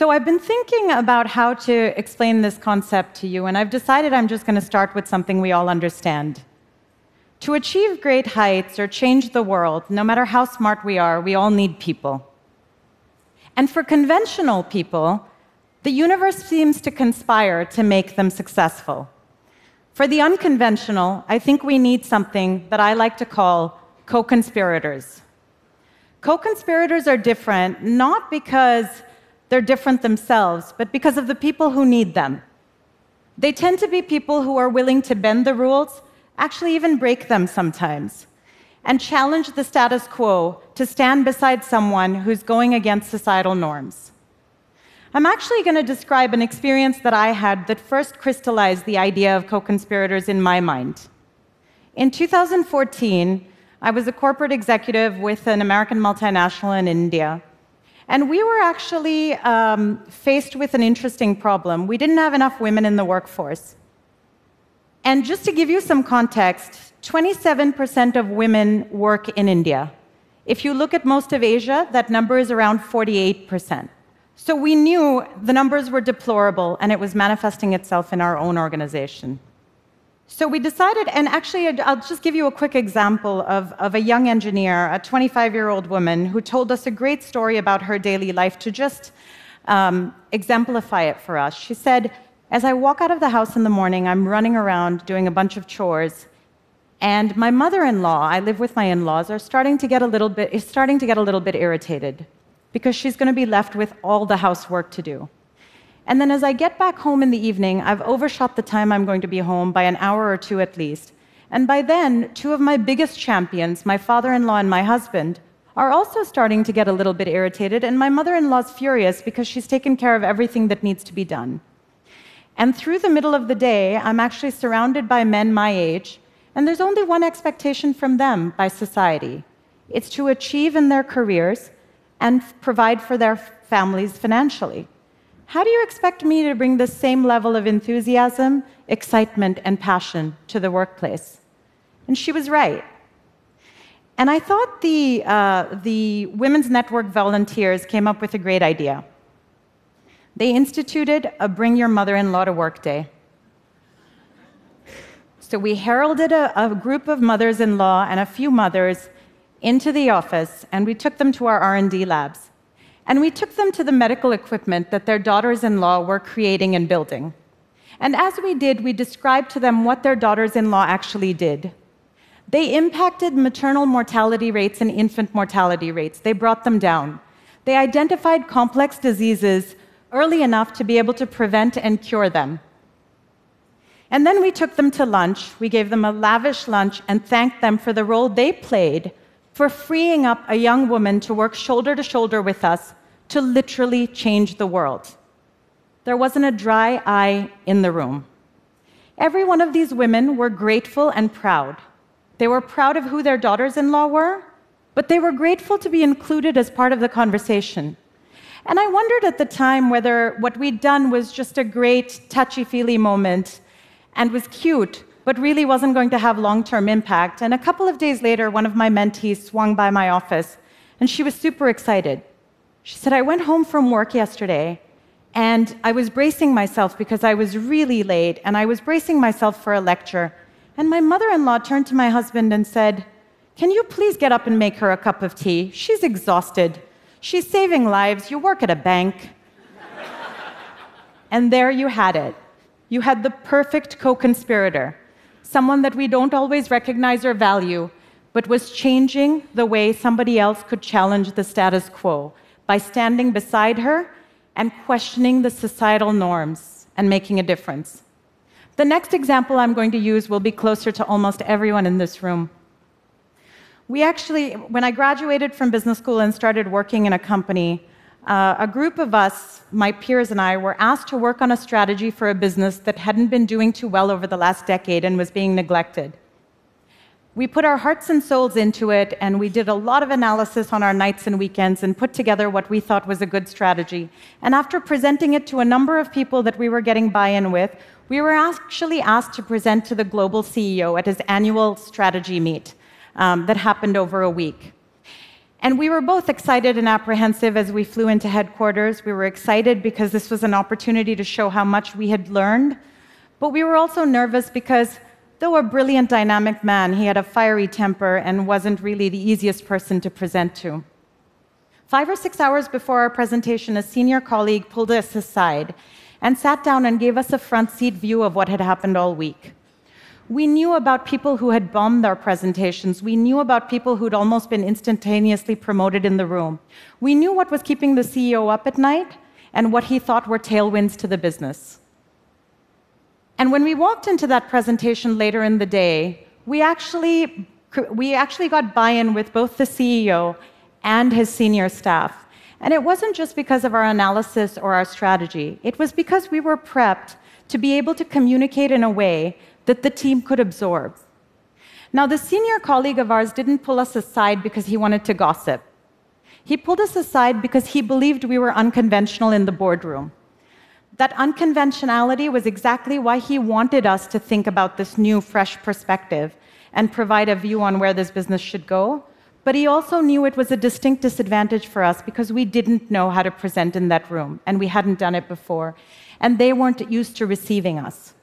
So I've been thinking about how to explain this concept to you, and I've decided I'm just going to start with something we all understand. To achieve great heights or change the world, no matter how smart we are, we all need people. And for conventional people, the universe seems to conspire to make them successful. For the unconventional, I think we need something that I like to call co conspirators. Co conspirators are different not because they're different themselves, but because of the people who need them. They tend to be people who are willing to bend the rules, actually, even break them sometimes, and challenge the status quo to stand beside someone who's going against societal norms. I'm actually going to describe an experience that I had that first crystallized the idea of co conspirators in my mind. In 2014, I was a corporate executive with an American multinational in India. And we were actually um, faced with an interesting problem. We didn't have enough women in the workforce. And just to give you some context, 27% of women work in India. If you look at most of Asia, that number is around 48%. So we knew the numbers were deplorable and it was manifesting itself in our own organization. So we decided, and actually, I'll just give you a quick example of, of a young engineer, a 25 year old woman, who told us a great story about her daily life to just um, exemplify it for us. She said, As I walk out of the house in the morning, I'm running around doing a bunch of chores, and my mother in law, I live with my in laws, are starting to get a little bit, is starting to get a little bit irritated because she's going to be left with all the housework to do. And then as I get back home in the evening, I've overshot the time I'm going to be home by an hour or two at least. And by then, two of my biggest champions, my father in law and my husband, are also starting to get a little bit irritated, and my mother in law's furious because she's taken care of everything that needs to be done. And through the middle of the day, I'm actually surrounded by men my age, and there's only one expectation from them by society it's to achieve in their careers and provide for their families financially. How do you expect me to bring the same level of enthusiasm, excitement, and passion to the workplace? And she was right. And I thought the, uh, the Women's Network volunteers came up with a great idea. They instituted a Bring Your Mother in Law to Work Day. So we heralded a, a group of mothers in law and a few mothers into the office, and we took them to our R&D labs. And we took them to the medical equipment that their daughters-in-law were creating and building. And as we did, we described to them what their daughters-in-law actually did. They impacted maternal mortality rates and infant mortality rates. They brought them down. They identified complex diseases early enough to be able to prevent and cure them. And then we took them to lunch. We gave them a lavish lunch and thanked them for the role they played for freeing up a young woman to work shoulder to shoulder with us to literally change the world. There wasn't a dry eye in the room. Every one of these women were grateful and proud. They were proud of who their daughters in law were, but they were grateful to be included as part of the conversation. And I wondered at the time whether what we'd done was just a great touchy feely moment and was cute, but really wasn't going to have long term impact. And a couple of days later, one of my mentees swung by my office, and she was super excited. She said, I went home from work yesterday and I was bracing myself because I was really late and I was bracing myself for a lecture. And my mother in law turned to my husband and said, Can you please get up and make her a cup of tea? She's exhausted. She's saving lives. You work at a bank. and there you had it. You had the perfect co conspirator, someone that we don't always recognize or value, but was changing the way somebody else could challenge the status quo by standing beside her and questioning the societal norms and making a difference. The next example I'm going to use will be closer to almost everyone in this room. We actually, when I graduated from business school and started working in a company, uh, a group of us, my peers and I, were asked to work on a strategy for a business that hadn't been doing too well over the last decade and was being neglected. We put our hearts and souls into it, and we did a lot of analysis on our nights and weekends and put together what we thought was a good strategy. And after presenting it to a number of people that we were getting buy in with, we were actually asked to present to the global CEO at his annual strategy meet um, that happened over a week. And we were both excited and apprehensive as we flew into headquarters. We were excited because this was an opportunity to show how much we had learned. But we were also nervous because, though a brilliant, dynamic man, he had a fiery temper and wasn't really the easiest person to present to. Five or six hours before our presentation, a senior colleague pulled us aside and sat down and gave us a front seat view of what had happened all week. We knew about people who had bombed our presentations. We knew about people who'd almost been instantaneously promoted in the room. We knew what was keeping the CEO up at night and what he thought were tailwinds to the business. And when we walked into that presentation later in the day, we actually, we actually got buy in with both the CEO and his senior staff. And it wasn't just because of our analysis or our strategy, it was because we were prepped to be able to communicate in a way that the team could absorb. Now, the senior colleague of ours didn't pull us aside because he wanted to gossip. He pulled us aside because he believed we were unconventional in the boardroom. That unconventionality was exactly why he wanted us to think about this new, fresh perspective and provide a view on where this business should go. But he also knew it was a distinct disadvantage for us because we didn't know how to present in that room and we hadn't done it before. And they weren't used to receiving us.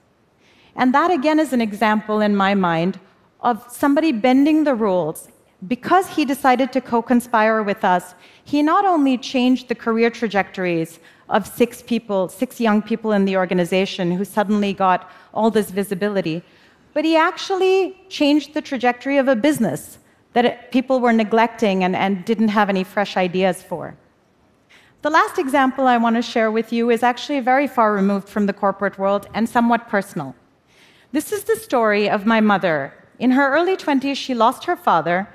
And that, again, is an example in my mind of somebody bending the rules. Because he decided to co conspire with us, he not only changed the career trajectories of six people, six young people in the organization who suddenly got all this visibility, but he actually changed the trajectory of a business that people were neglecting and, and didn't have any fresh ideas for. The last example I want to share with you is actually very far removed from the corporate world and somewhat personal. This is the story of my mother. In her early 20s, she lost her father,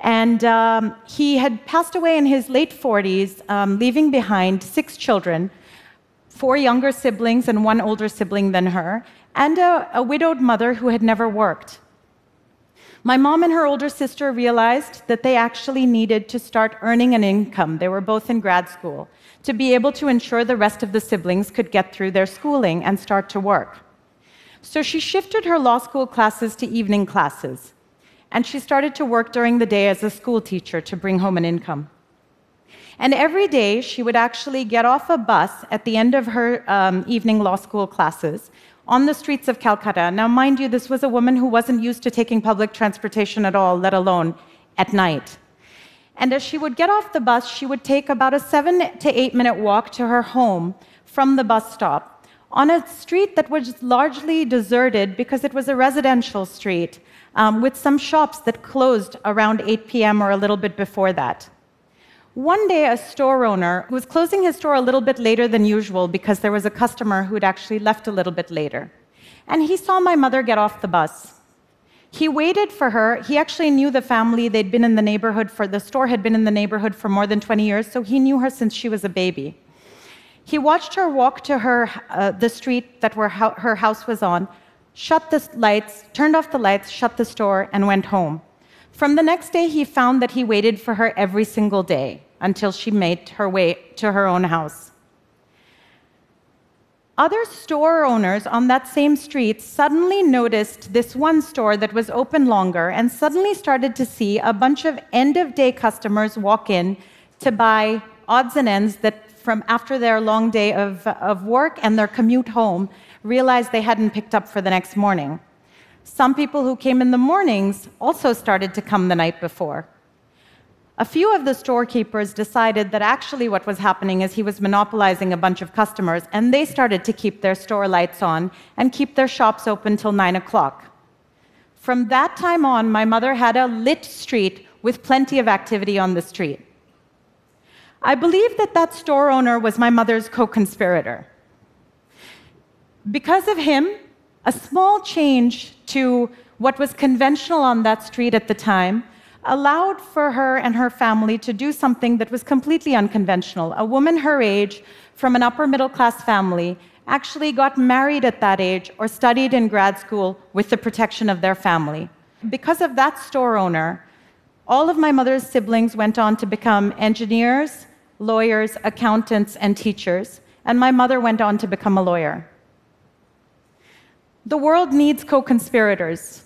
and um, he had passed away in his late 40s, um, leaving behind six children four younger siblings and one older sibling than her, and a, a widowed mother who had never worked. My mom and her older sister realized that they actually needed to start earning an income. They were both in grad school to be able to ensure the rest of the siblings could get through their schooling and start to work. So she shifted her law school classes to evening classes, and she started to work during the day as a school teacher to bring home an income. And every day, she would actually get off a bus at the end of her um, evening law school classes on the streets of Calcutta. Now, mind you, this was a woman who wasn't used to taking public transportation at all, let alone at night. And as she would get off the bus, she would take about a seven to eight minute walk to her home from the bus stop on a street that was largely deserted because it was a residential street um, with some shops that closed around 8 p.m. or a little bit before that. One day, a store owner who was closing his store a little bit later than usual because there was a customer who had actually left a little bit later. And he saw my mother get off the bus. He waited for her. He actually knew the family. They'd been in the neighborhood for, the store had been in the neighborhood for more than 20 years, so he knew her since she was a baby. He watched her walk to her, uh, the street that her house was on, shut the lights, turned off the lights, shut the store, and went home. From the next day, he found that he waited for her every single day until she made her way to her own house. Other store owners on that same street suddenly noticed this one store that was open longer and suddenly started to see a bunch of end of day customers walk in to buy odds and ends that from after their long day of, of work and their commute home realized they hadn't picked up for the next morning. Some people who came in the mornings also started to come the night before. A few of the storekeepers decided that actually what was happening is he was monopolizing a bunch of customers, and they started to keep their store lights on and keep their shops open till 9 o'clock. From that time on, my mother had a lit street with plenty of activity on the street. I believe that that store owner was my mother's co conspirator. Because of him, a small change to what was conventional on that street at the time allowed for her and her family to do something that was completely unconventional. A woman her age from an upper middle class family actually got married at that age or studied in grad school with the protection of their family. Because of that store owner, all of my mother's siblings went on to become engineers, lawyers, accountants, and teachers, and my mother went on to become a lawyer. The world needs co conspirators.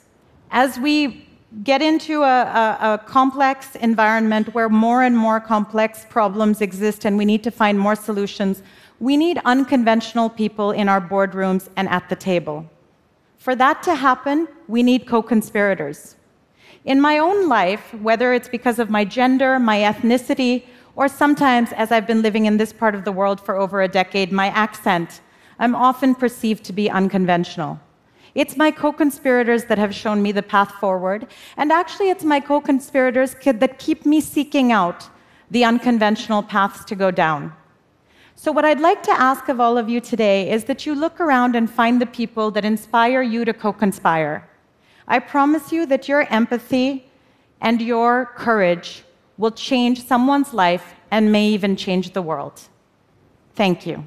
As we get into a, a, a, complex environment where more and more complex problems exist and we need to find more solutions, we need unconventional people in our boardrooms and at the table. For that to happen, we need co conspirators. In my own life, whether it's because of my gender, my ethnicity, or sometimes, as I've been living in this part of the world for over a decade, my accent, I'm often perceived to be unconventional. It's my co conspirators that have shown me the path forward, and actually, it's my co conspirators that keep me seeking out the unconventional paths to go down. So, what I'd like to ask of all of you today is that you look around and find the people that inspire you to co conspire. I promise you that your empathy and your courage will change someone's life and may even change the world. Thank you.